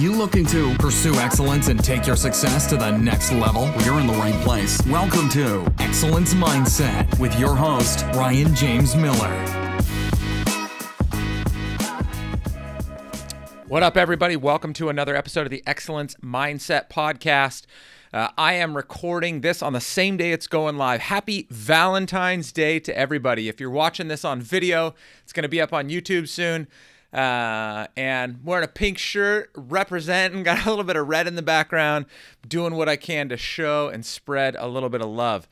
you looking to pursue excellence and take your success to the next level? You're in the right place. Welcome to Excellence Mindset with your host, Ryan James Miller. What up, everybody? Welcome to another episode of the Excellence Mindset Podcast. Uh, I am recording this on the same day it's going live. Happy Valentine's Day to everybody. If you're watching this on video, it's going to be up on YouTube soon. Uh, and wearing a pink shirt, representing, got a little bit of red in the background, doing what I can to show and spread a little bit of love.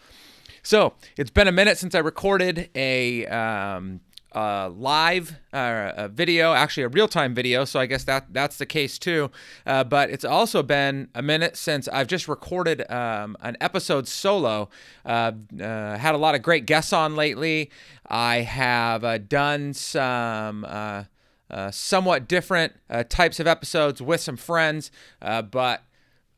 So it's been a minute since I recorded a um, uh, live uh, a video, actually a real-time video. So I guess that that's the case too. Uh, but it's also been a minute since I've just recorded um, an episode solo. Uh, uh, had a lot of great guests on lately. I have uh, done some uh, somewhat different uh, types of episodes with some friends, uh, but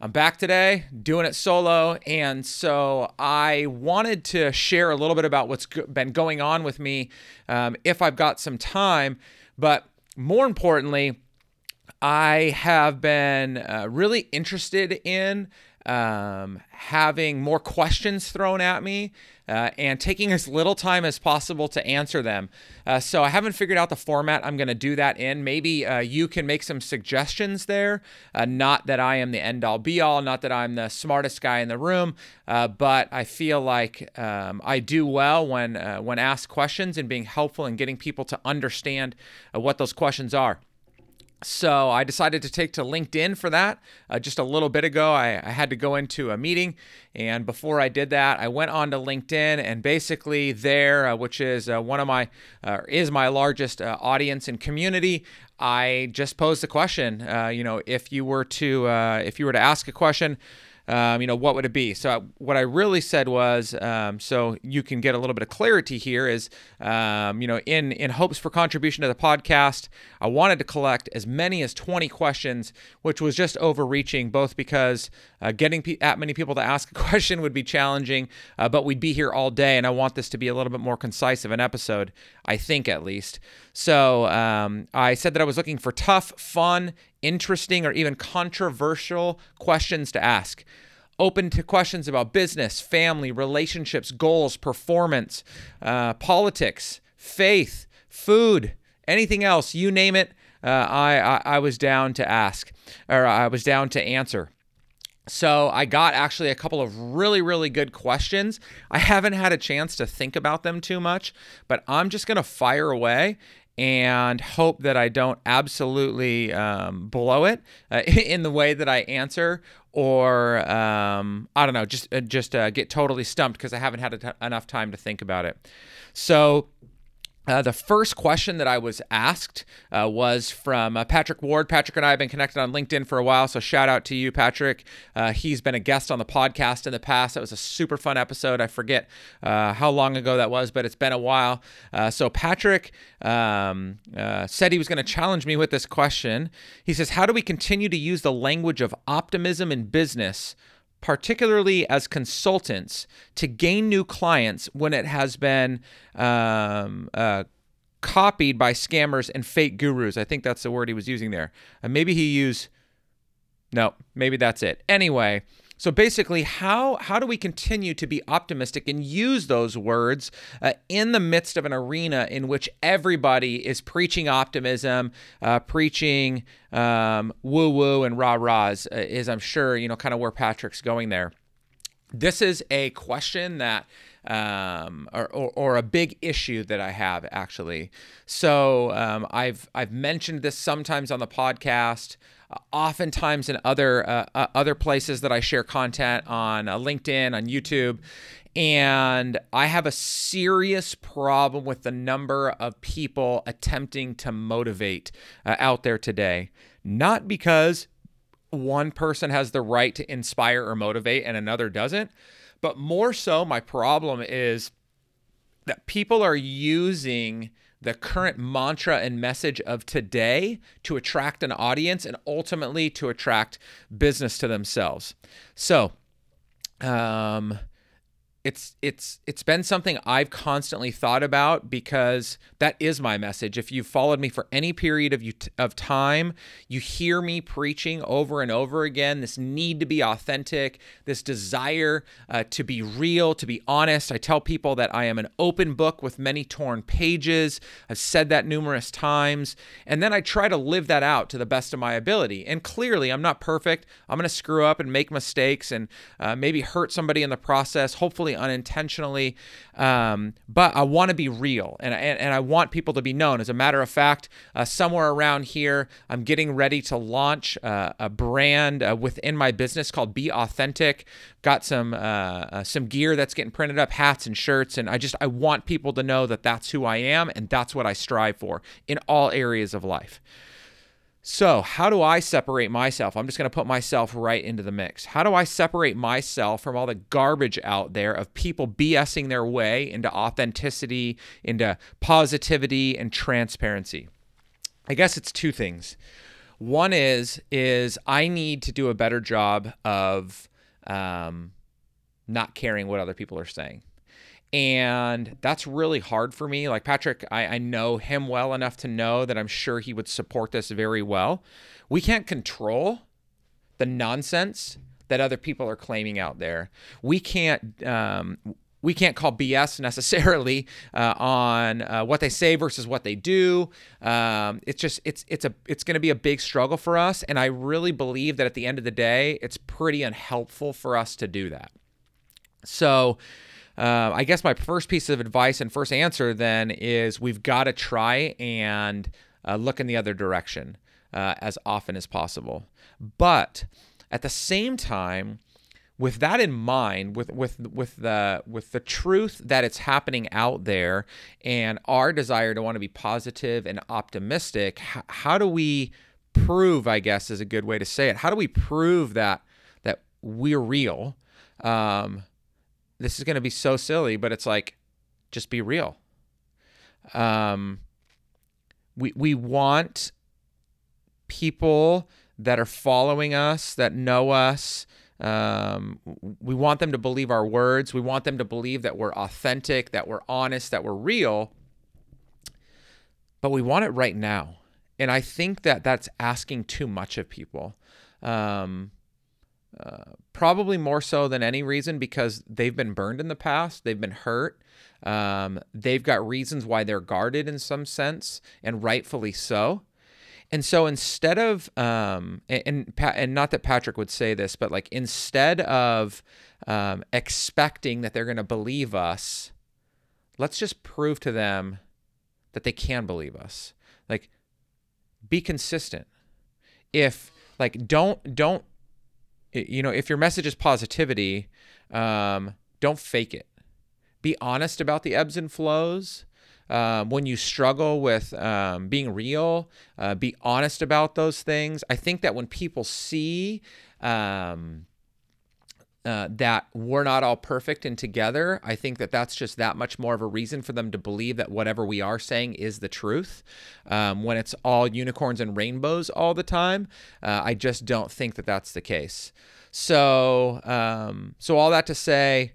I'm back today doing it solo. And so I wanted to share a little bit about what's been going on with me um, if I've got some time. But more importantly, I have been uh, really interested in um, having more questions thrown at me uh, and taking as little time as possible to answer them. Uh, so I haven't figured out the format I'm going to do that in. Maybe uh, you can make some suggestions there. Uh, not that I am the end all be all, not that I'm the smartest guy in the room, uh, but I feel like um, I do well when uh, when asked questions and being helpful and getting people to understand what those questions are. So I decided to take to LinkedIn for that. Uh, just a little bit ago, I, I, had to go into a meeting, and before I did that, I went on to LinkedIn, and basically there, uh, which is uh, one of my uh, is my largest uh, audience and community, I just posed the question. Uh, you know, if you were to if you were to ask a question um, you know, what would it be? So what I really said was, um, so you can get a little bit of clarity here is, um, you know, in in hopes for contribution to the podcast, I wanted to collect as many as 20 questions, which was just overreaching, both because uh, getting pe- that many people to ask a question would be challenging, uh, but we'd be here all day, and I want this to be a little bit more concise of an episode, I think at least. So um, I said that I was looking for tough, fun, interesting, or even controversial questions to ask. Open to questions about business, family, relationships, goals, performance, uh, politics, faith, food, anything else, you name it. Uh, I, I I was down to ask, or I was down to answer. So I got actually a couple of really, really good questions. I haven't had a chance to think about them too much, but I'm just going to fire away and hope that I don't absolutely um, blow it uh, in the way that I answer, or um, I don't know, just uh, just uh, get totally stumped because I haven't had enough time to think about it. So uh, the first question that I was asked uh, was from uh, Patrick Ward. Patrick and I have been connected on LinkedIn for a while, so shout out to you, Patrick. Uh, he's been a guest on the podcast in the past. That was a super fun episode. I forget uh, how long ago that was, but it's been a while. Uh, so, Patrick um, said he was going to challenge me with this question. He says, How do we continue to use the language of optimism in business? Particularly as consultants, to gain new clients when it has been um, uh, copied by scammers and fake gurus. I think that's the word he was using there. Uh, maybe he used. No, maybe that's it. Anyway, so basically, how how do we continue to be optimistic and use those words uh, in the midst of an arena in which everybody is preaching optimism, uh, preaching um, woo woo and rah rahs? Uh, is I'm sure you know kind of where Patrick's going there. This is a question that um, or, or, or, a big issue that I have actually. So um, I've I've mentioned this sometimes on the podcast oftentimes in other uh, uh, other places that I share content on uh, LinkedIn, on YouTube, and I have a serious problem with the number of people attempting to motivate uh, out there today. Not because one person has the right to inspire or motivate and another doesn't, but more so, my problem is that people are using the current mantra and message of today to attract an audience and ultimately to attract business to themselves. So, um, it's it's it's been something I've constantly thought about because that is my message. If you've followed me for any period of you of time, you hear me preaching over and over again this need to be authentic, this desire uh, to be real, to be honest. I tell people that I am an open book with many torn pages. I've said that numerous times, and then I try to live that out to the best of my ability. And clearly, I'm not perfect. I'm going to screw up and make mistakes and uh, maybe hurt somebody in the process. Hopefully unintentionally. Um, but I want to be real and, and, and, I want people to be known. As a matter of fact, uh, somewhere around here, I'm getting ready to launch uh, a brand uh, within my business called Be Authentic. Got some uh, uh, some gear that's getting printed up, hats and shirts, and I just I want people to know that that's who I am and that's what I strive for in all areas of life. So, how do I separate myself? I'm just going to put myself right into the mix. How do I separate myself from all the garbage out there of people BSing their way into authenticity, into positivity and transparency? I guess it's two things. One is is I need to do a better job of um, not caring what other people are saying and that's really hard for me. Like Patrick, I, I, know him well enough to know that I'm sure he would support this very well. We can't control the nonsense that other people are claiming out there. We can't. Um, we can't call BS necessarily uh, on uh, what they say versus what they do. Um, it's just it's it's a it's going to be a big struggle for us, and I really believe that at the end of the day, it's pretty unhelpful for us to do that. So uh, I guess my first piece of advice and first answer then is we've got to try and uh, look in the other direction uh, as often as possible. But at the same time, with that in mind, with with with the with the truth that it's happening out there, and our desire to want to be positive and optimistic, how, how do we prove? I guess is a good way to say it. How do we prove that that we're real? Um, this is going to be so silly, but it's like, just be real. Um, we we want people that are following us, that know us. Um, we want them to believe our words. We want them to believe that we're authentic, that we're honest, that we're real. But we want it right now, and I think that that's asking too much of people. Um, probably more so than any reason because they've been burned in the past, they've been hurt. Um, they've got reasons why they're guarded in some sense, and rightfully so. And so instead of, um, and, and, and not that Patrick would say this, but like instead of um, expecting that they're going to believe us, let's just prove to them that they can believe us. Like, be consistent. If like don't don't you know, if your message is positivity, um, don't fake it. Be honest about the ebbs and flows. Um, when you struggle with um, being real, uh, be honest about those things. I think that when people see um, uh, that we're not all perfect and together, I think that that's just that much more of a reason for them to believe that whatever we are saying is the truth. Um, when it's all unicorns and rainbows all the time, uh, I just don't think that that's the case. So, um, so all that to say,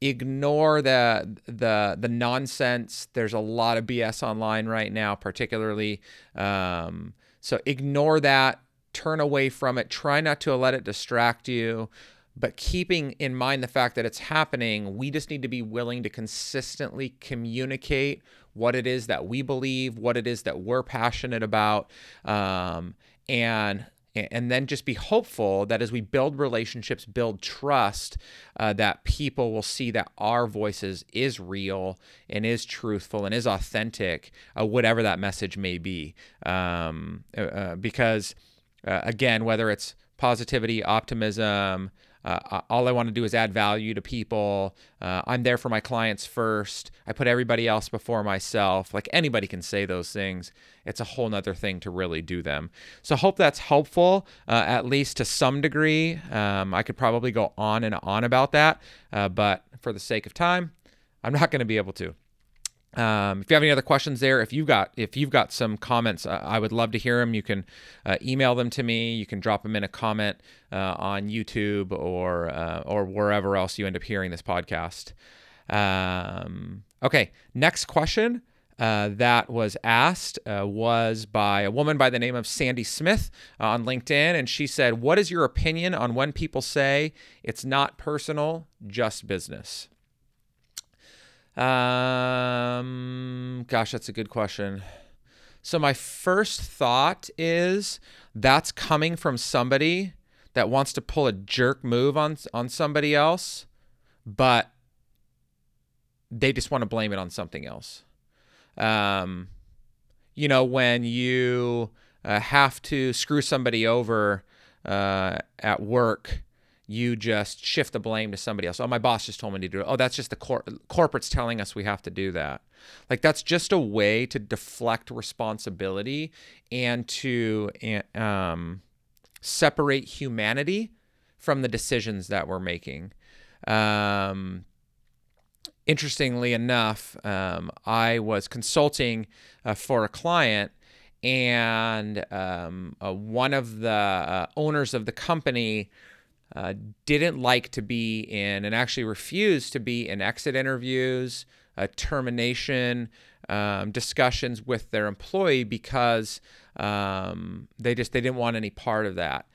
ignore the the the nonsense. There's a lot of BS online right now, particularly. Um, so ignore that. Turn away from it. Try not to let it distract you but keeping in mind the fact that it's happening, we just need to be willing to consistently communicate what it is that we believe, what it is that we're passionate about, um, and and then just be hopeful that as we build relationships, build trust, uh, that people will see that our voices is real and is truthful and is authentic, uh, whatever that message may be. Um, uh, uh because uh, again, whether it's positivity, optimism, uh, all I want to do is add value to people. Uh, I'm there for my clients first. I put everybody else before myself. Like anybody can say those things. It's a whole nother thing to really do them. So hope that's helpful, uh, at least to some degree. Um, I could probably go on and on about that, uh, but for the sake of time, I'm not going to be able to. Um, if you have any other questions there, if you've got if you've got some comments, uh, I would love to hear them. You can uh, email them to me. You can drop them in a comment uh, on YouTube or uh, or wherever else you end up hearing this podcast. Um, okay, next question uh, that was asked uh, was by a woman by the name of Sandy Smith on LinkedIn, and she said, "What is your opinion on when people say it's not personal, just business?" Um, gosh, that's a good question. So my first thought is that's coming from somebody that wants to pull a jerk move on on somebody else, but they just want to blame it on something else. Um, you know, when you uh, have to screw somebody over uh, at work you just shift the blame to somebody else. Oh, my boss just told me to do it. Oh, that's just the cor- corporate's telling us we have to do that. Like that's just a way to deflect responsibility and to um, separate humanity from the decisions that we're making. Um, interestingly enough, um, I was consulting uh, for a client, and um, uh, one of the uh, owners of the company uh, didn't like to be in and actually refused to be in exit interviews, uh, termination um, discussions with their employee because um, they just they didn't want any part of that.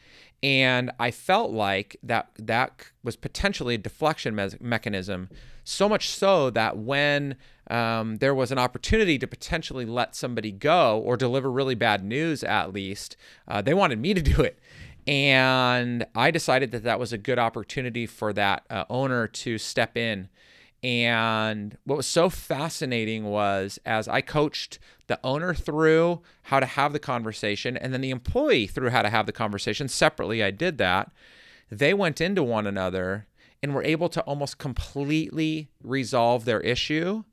And I felt like that that was potentially a deflection me- mechanism, so much so that when um, there was an opportunity to potentially let somebody go or deliver really bad news, at least, uh, they wanted me to do it. And I decided that that was a good opportunity for that uh, owner to step in. And what was so fascinating was as I coached the owner through how to have the conversation and then the employee through how to have the conversation separately, I did that. They went into one another and were able to almost completely resolve their issue.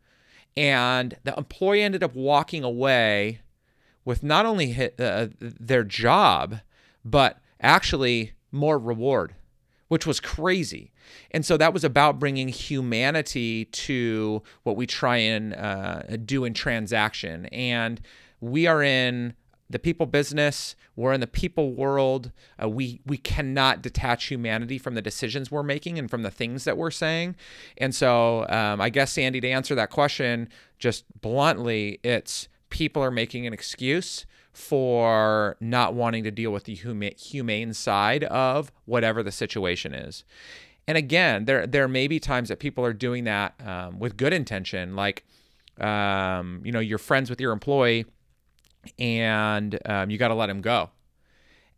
And the employee ended up walking away with not only hit, uh, their job, but actually more reward, which was crazy. And so that was about bringing humanity to what we try and uh, do in transaction. And we are in the people business. We're in the people world. Uh, we we cannot detach humanity from the decisions we're making and from the things that we're saying. And so, um, I guess Sandy, to answer that question, just bluntly, it's people are making an excuse for not wanting to deal with the humane side of whatever the situation is. And again, there there may be times that people are doing that um, with good intention, like um, you know you're friends with your employee, and um, you got to let him go.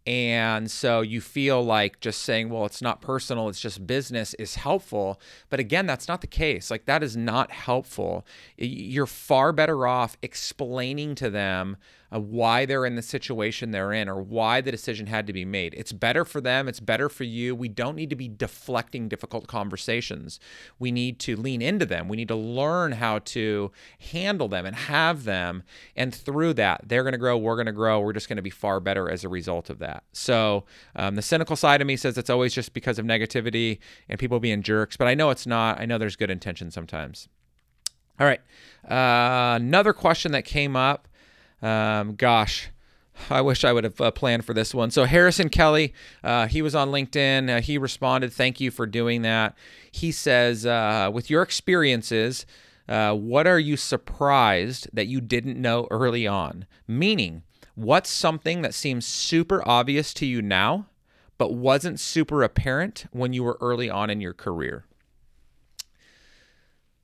And so you feel like just saying, well, it's not personal, it's just business is helpful. But again, that's not the case. Like, that is not helpful. You're far better off explaining to them uh, why they're in the situation they're in or why the decision had to be made. It's better for them, it's better for you. We don't need to be deflecting difficult conversations. We need to lean into them. We need to learn how to handle them and have them. And through that, they're going to grow, we're going to grow. We're just going to be far better as a result of that. So um, the cynical side of me says it's always just because of negativity and people being jerks, but I know it's not. I know there's good intention sometimes. All right. Uh, another question that came up um, gosh, I wish I would have uh, planned for this one. So Harrison Kelly, uh, he was on LinkedIn. Uh, he responded, "Thank you for doing that." He says, uh, "With your experiences, uh, what are you surprised that you didn't know early on? Meaning, what's something that seems super obvious to you now, but wasn't super apparent when you were early on in your career?"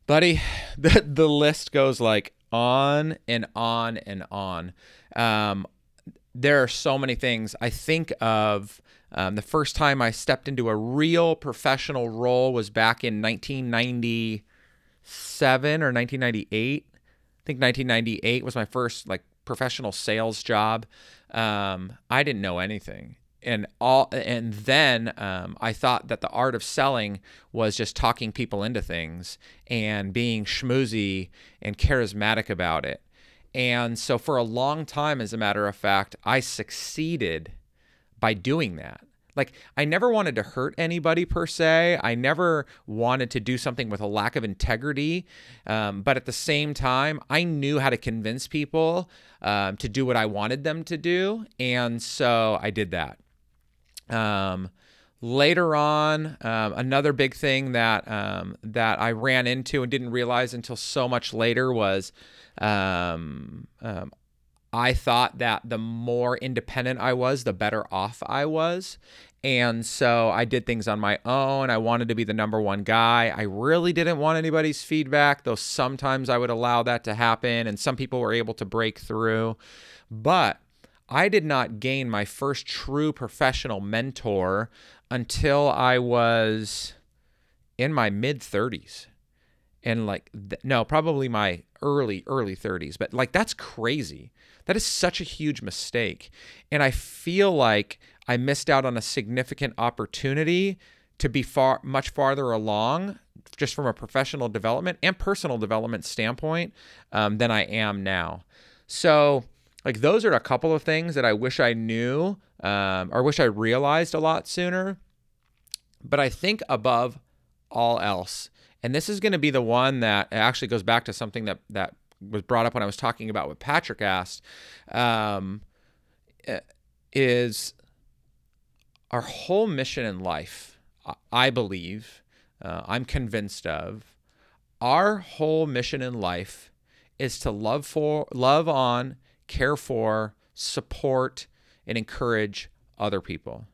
Buddy, the the list goes like on and on and on. Um, there are so many things. I think of um, the first time I stepped into a real professional role was back in 1997 or 1998. I think 1998 was my first like professional sales job. Um, I didn't know anything and all and then um, I thought that the art of selling was just talking people into things and being schmoozy and charismatic about it. And so for a long time, as a matter of fact, I succeeded by doing that. Like I never wanted to hurt anybody per se. I never wanted to do something with a lack of integrity. Um, but at the same time, I knew how to convince people um, to do what I wanted them to do, and so I did that. Um, later on, um, another big thing that um, that I ran into and didn't realize until so much later was um, um, I thought that the more independent I was, the better off I was. And so I did things on my own. I wanted to be the number one guy. I really didn't want anybody's feedback, though sometimes I would allow that to happen. And some people were able to break through. But I did not gain my first true professional mentor until I was in my mid 30s. And like, no, probably my early, early 30s. But like, that's crazy. That is such a huge mistake. And I feel like I missed out on a significant opportunity to be far, much farther along just from a professional development and personal development standpoint um, than I am now. So, like those are a couple of things that I wish I knew um, or wish I realized a lot sooner. But I think above all else, and this is going to be the one that actually goes back to something that that was brought up when I was talking about what Patrick asked, um, is our whole mission in life. I believe, uh, I'm convinced of, our whole mission in life is to love for, love on, care for, support, and encourage other people,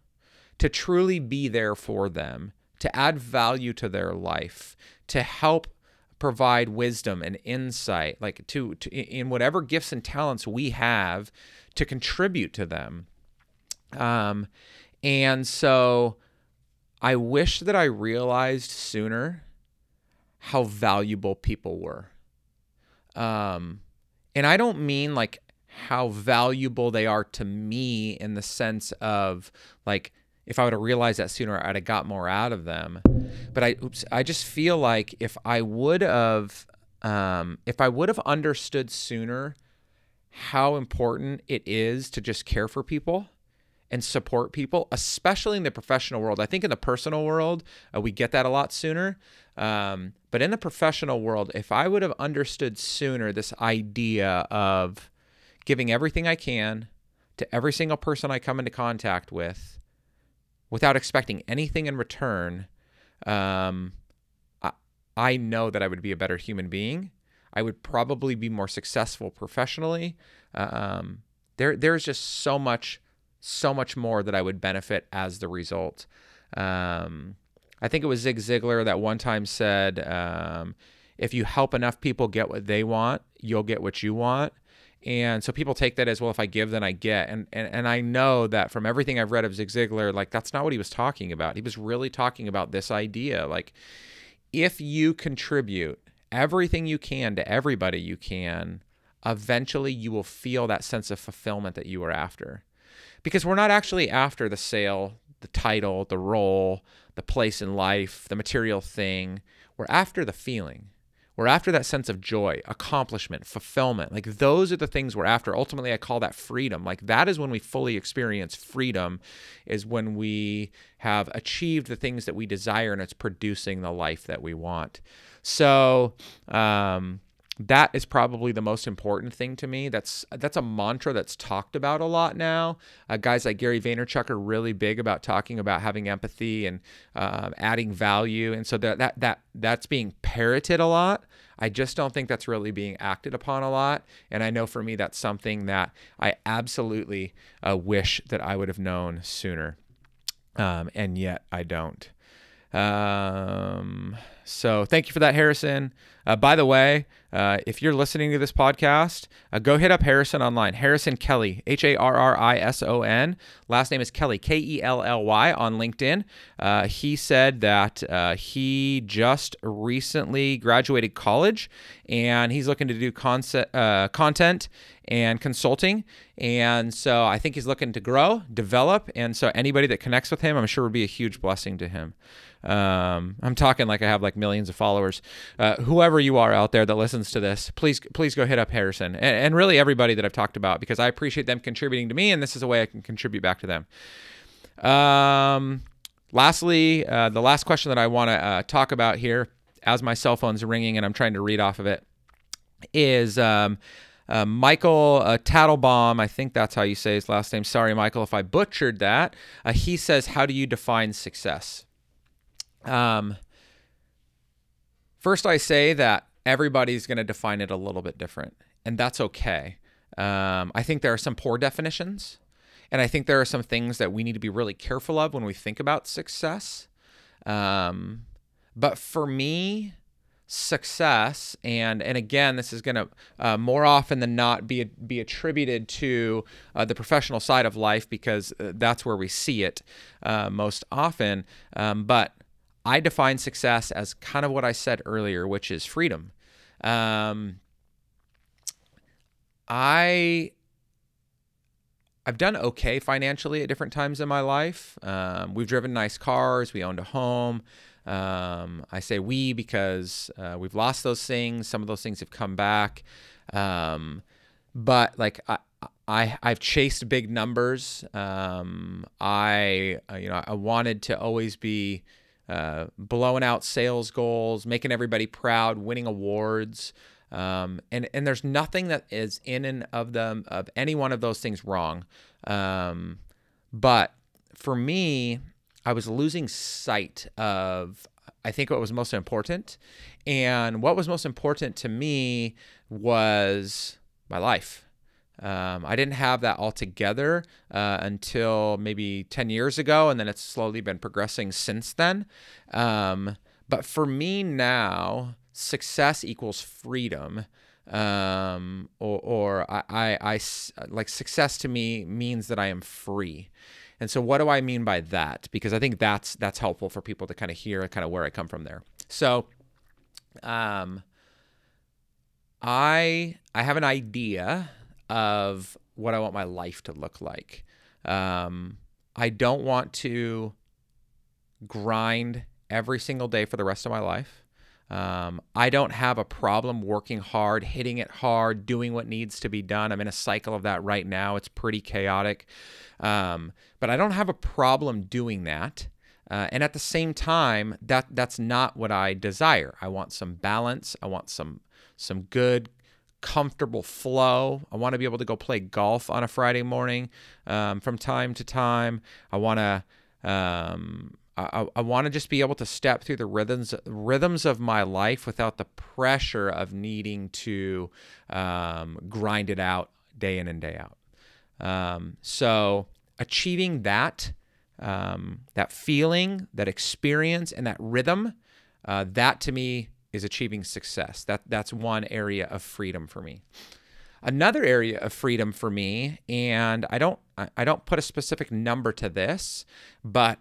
to truly be there for them, to add value to their life, to help provide wisdom and insight, like to, to in whatever gifts and talents we have to contribute to them. Um, and so I wish that I realized sooner how valuable people were. Um, and I don't mean like how valuable they are to me in the sense of like if I would have realized that sooner, I'd have got more out of them. But I, oops, I just feel like if I would have, um, if I would have understood sooner how important it is to just care for people and support people, especially in the professional world. I think in the personal world, uh, we get that a lot sooner. Um, but in the professional world, if I would have understood sooner this idea of giving everything I can to every single person I come into contact with without expecting anything in return, um, I, I know that I would be a better human being. I would probably be more successful professionally. Um, there, there's just so much so much more that I would benefit as the result. Um, I think it was Zig Ziglar that one time said, um, if you help enough people get what they want, you'll get what you want. And so people take that as well, if I give, then I get. And, and, and I know that from everything I've read of Zig Ziglar, like that's not what he was talking about. He was really talking about this idea. Like, if you contribute everything you can to everybody you can, eventually you will feel that sense of fulfillment that you were after because we're not actually after the sale, the title, the role, the place in life, the material thing. We're after the feeling. We're after that sense of joy, accomplishment, fulfillment. Like those are the things we're after. Ultimately, I call that freedom. Like that is when we fully experience freedom, is when we have achieved the things that we desire and it's producing the life that we want. So, um, that is probably the most important thing to me. That's that's a mantra that's talked about a lot now. Uh, guys like Gary Vaynerchuk are really big about talking about having empathy and uh, adding value, and so that that that that's being parroted a lot. I just don't think that's really being acted upon a lot. And I know for me, that's something that I absolutely uh, wish that I would have known sooner, um, and yet I don't. Um, so thank you for that, Harrison. Uh, by the way, uh, if you're listening to this podcast, uh, go hit up Harrison online. Harrison Kelly, H A R R I S O N. Last name is Kelly, K E L L Y on LinkedIn. Uh, he said that uh, he just recently graduated college and he's looking to do uh, content and consulting. And so I think he's looking to grow, develop. And so anybody that connects with him, I'm sure would be a huge blessing to him. Um, I'm talking like I have like millions of followers. Uh, whoever you are out there that listens to this, please please go hit up Harrison and, and really everybody that I've talked about because I appreciate them contributing to me, and this is a way I can contribute back to them. Um, lastly, uh, the last question that I want to uh, talk about here, as my cell phone's ringing and I'm trying to read off of it, is um, uh, Michael uh, Tattlebaum. I think that's how you say his last name. Sorry, Michael, if I butchered that. Uh, he says, "How do you define success?" Um, first, I say that everybody's going to define it a little bit different, and that's okay. Um, I think there are some poor definitions, and I think there are some things that we need to be really careful of when we think about success. Um, but for me, success and and again this is going to uh, more often than not be be attributed to uh, the professional side of life because uh, that's where we see it uh, most often um, but I define success as kind of what I said earlier which is freedom um, I I've done okay financially at different times in my life. Um, we've driven nice cars. We owned a home. Um, I say we because uh, we've lost those things. Some of those things have come back. Um, but like I, I, I've chased big numbers. Um, I, uh, you know, I wanted to always be uh, blowing out sales goals, making everybody proud, winning awards. Um, and and there's nothing that is in and of them of any one of those things wrong. Um, but for me, I was losing sight of I think what was most important. And what was most important to me was my life. Um, I didn't have that all together uh, until maybe 10 years ago, and then it's slowly been progressing since then. Um, but for me now, success equals freedom. Um, or, or I, I, I, like success to me means that I am free. And so what do I mean by that? Because I think that's that's helpful for people to kind of hear kind of where I come from there. So um I I have an idea of what I want my life to look like. Um I don't want to grind every single day for the rest of my life. Um, I don't have a problem working hard, hitting it hard, doing what needs to be done. I'm in a cycle of that right now. It's pretty chaotic. Um, but I don't have a problem doing that. Uh, and at the same time, that that's not what I desire. I want some balance. I want some some good, comfortable flow. I want to be able to go play golf on a Friday morning um, from time to time. I want to um, I, I want to just be able to step through the rhythms rhythms of my life without the pressure of needing to um, grind it out day in and day out. Um, so achieving that um, that feeling, that experience, and that rhythm, uh, that to me is achieving success. That that's one area of freedom for me. Another area of freedom for me, and I don't I don't put a specific number to this, but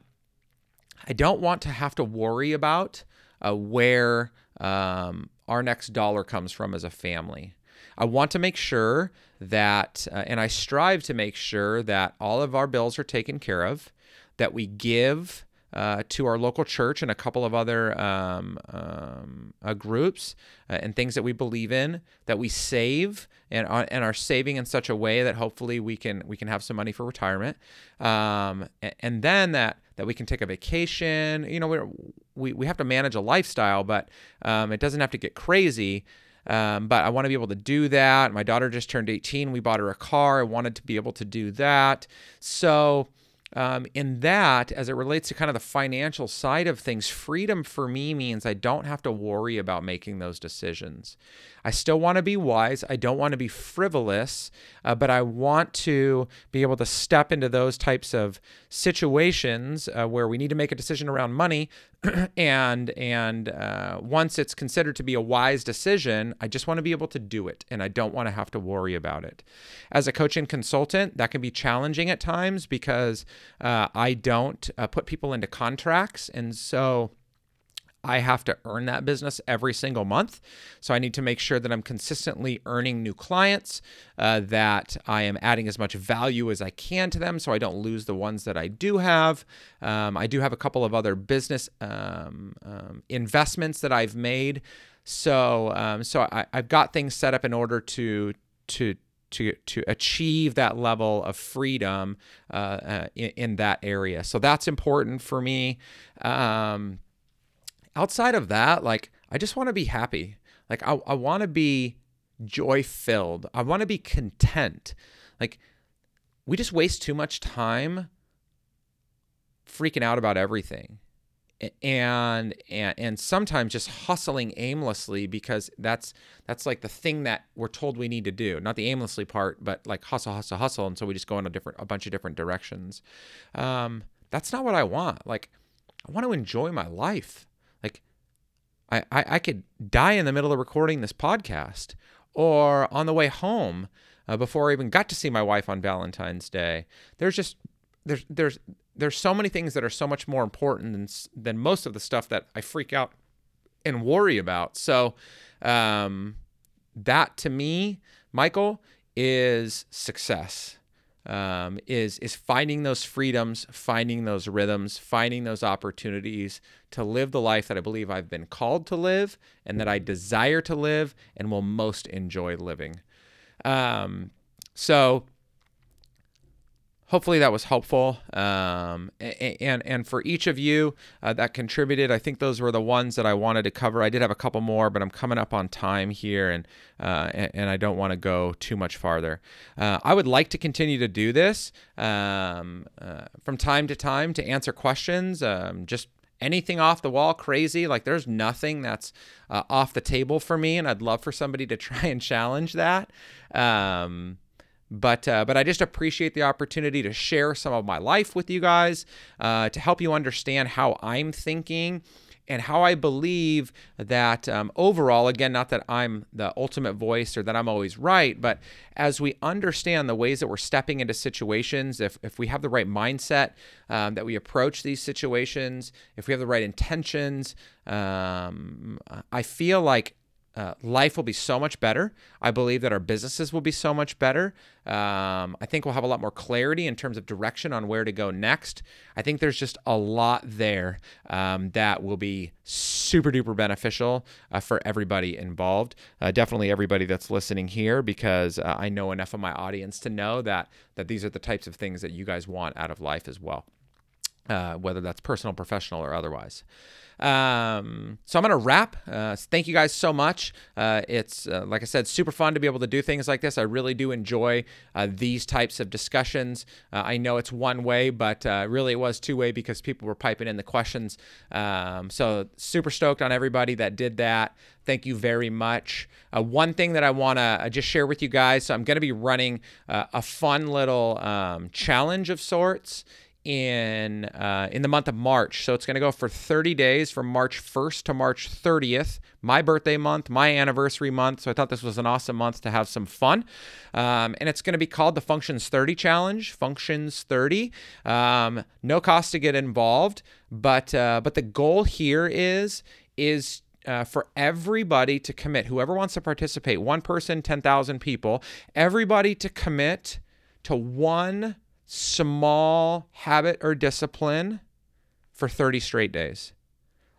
I don't want to have to worry about uh, where um, our next dollar comes from as a family. I want to make sure that, uh, and I strive to make sure that all of our bills are taken care of, that we give uh, to our local church and a couple of other um, um, uh, groups uh, and things that we believe in. That we save and are, and are saving in such a way that hopefully we can we can have some money for retirement, um, and, and, then that that we can take a vacation. You know, we we we have to manage a lifestyle, but um, it doesn't have to get crazy. Um, but I want to be able to do that. My daughter just turned 18. We bought her a car. I wanted to be able to do that. So um, in that, as it relates to kind of the financial side of things, freedom for me means I don't have to worry about making those decisions. I still want to be wise. I don't want to be frivolous, uh, but I want to be able to step into those types of situations uh, where we need to make a decision around money, and and uh, once it's considered to be a wise decision, I just want to be able to do it, and I don't want to have to worry about it. As a coach and consultant, that can be challenging at times because uh, I don't uh, put people into contracts, and so I have to earn that business every single month. So I need to make sure that I'm consistently earning new clients, uh, that I am adding as much value as I can to them so I don't lose the ones that I do have. Um, I do have a couple of other business um, um, investments that I've made. So, um, so I, I've got things set up in order to to to to achieve that level of freedom uh, uh, in, in, that area. So that's important for me. Um, outside of that, like I just want to be happy. Like I, I want to be joy filled. I want to be content. Like we just waste too much time freaking out about everything and and and sometimes just hustling aimlessly because that's that's like the thing that we're told we need to do not the aimlessly part but like hustle hustle hustle and so we just go in a different a bunch of different directions um, that's not what i want like i want to enjoy my life I, I i could die in the middle of recording this podcast or on the way home uh, before i even got to see my wife on valentine's day there's just there's there's there's so many things that are so much more important than than most of the stuff that I freak out and worry about. So um, that to me, Michael, is success. Um, is is finding those freedoms, finding those rhythms, finding those opportunities to live the life that I believe I've been called to live and that I desire to live and will most enjoy living. Um, so hopefully that was helpful. Um, and and for each of you uh, that contributed, I think those were the ones that I wanted to cover. I did have a couple more, but I'm coming up on time here, and uh, and, and, I don't want to go too much farther. Uh, I would like to continue to do this um, uh, from time to time to answer questions. Um, just anything off the wall crazy like there's nothing that's uh, off the table for me and i'd love for somebody to try and challenge that um, but uh, but I just appreciate the opportunity to share some of my life with you guys, uh, to help you understand how I'm thinking and how I believe that um, overall, again, not that I'm the ultimate voice or that I'm always right, but as we understand the ways that we're stepping into situations, if, if we have the right mindset um, that we approach these situations, if we have the right intentions, um, I feel like uh, life will be so much better. I believe that our businesses will be so much better. Um, I think we'll have a lot more clarity in terms of direction on where to go next. I think there's just a lot there um, that will be super duper beneficial uh, for everybody involved. Uh, definitely everybody that's listening here, because uh, I know enough of my audience to know that that these are the types of things that you guys want out of life as well, uh, whether that's personal, professional, or otherwise. Um, so I'm going to wrap. Uh, thank you guys so much. Uh, it's, uh, like I said, super fun to be able to do things like this. I really do enjoy uh, these types of discussions. I know it's one way, but really it was two way because people were piping in the questions. Um, so super stoked on everybody that did that. Thank you very much. one thing that I want to just share with you guys so I'm going to be running a fun little um, challenge of sorts in uh, in the month of March. So it's going to go for 30 days from March 1st to March 30th. My birthday month, my anniversary month. So I thought this was an awesome month to have some fun. Um, and it's going to be called the Functions 30 Challenge. Functions 30. Um, no cost to get involved, but uh, but the goal here is is uh, for everybody to commit. Whoever wants to participate, one person, 10,000 people, everybody to commit to one small habit or discipline for 30 straight days.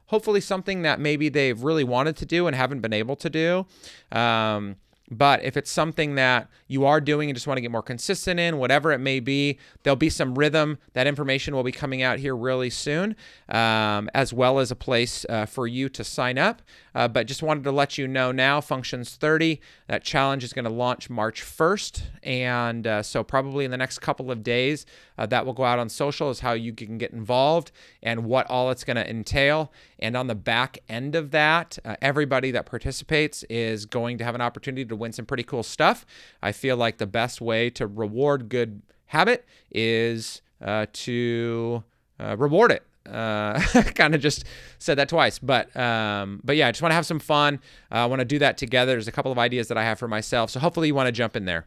Hopefully, something that maybe they've really wanted to do and haven't been able to do. Um, but if it's something that you are doing and just want to get more consistent in, whatever it may be, there'll be some rhythm. That information will be coming out here really soon, um, as well as a place uh, for you to sign up. Uh, but just wanted to let you know now, Functions 30, that challenge is going to launch March 1st. And uh, so, probably in the next couple of days, uh, that will go out on social, is how you can get involved and what all it's going to entail. And on the back end of that, uh, everybody that participates is going to have an opportunity to win some pretty cool stuff. I feel like the best way to reward good habit is uh, to reward it uh, kind of just said that twice, but um, but yeah, I just want to have some fun. Uh, I want to do that together. There's a couple of ideas that I have for myself, so hopefully you want to jump in there.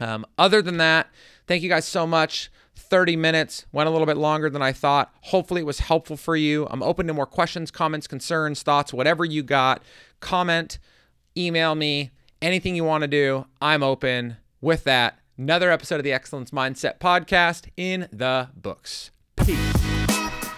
Um, other than that, thank you guys so much. 30 minutes went a little bit longer than I thought. Hopefully it was helpful for you. I'm open to more questions, comments, concerns, thoughts, whatever you got. Comment, email me, anything you want to do. I'm open. With that, another episode of the Excellence Mindset podcast in the books. Peace.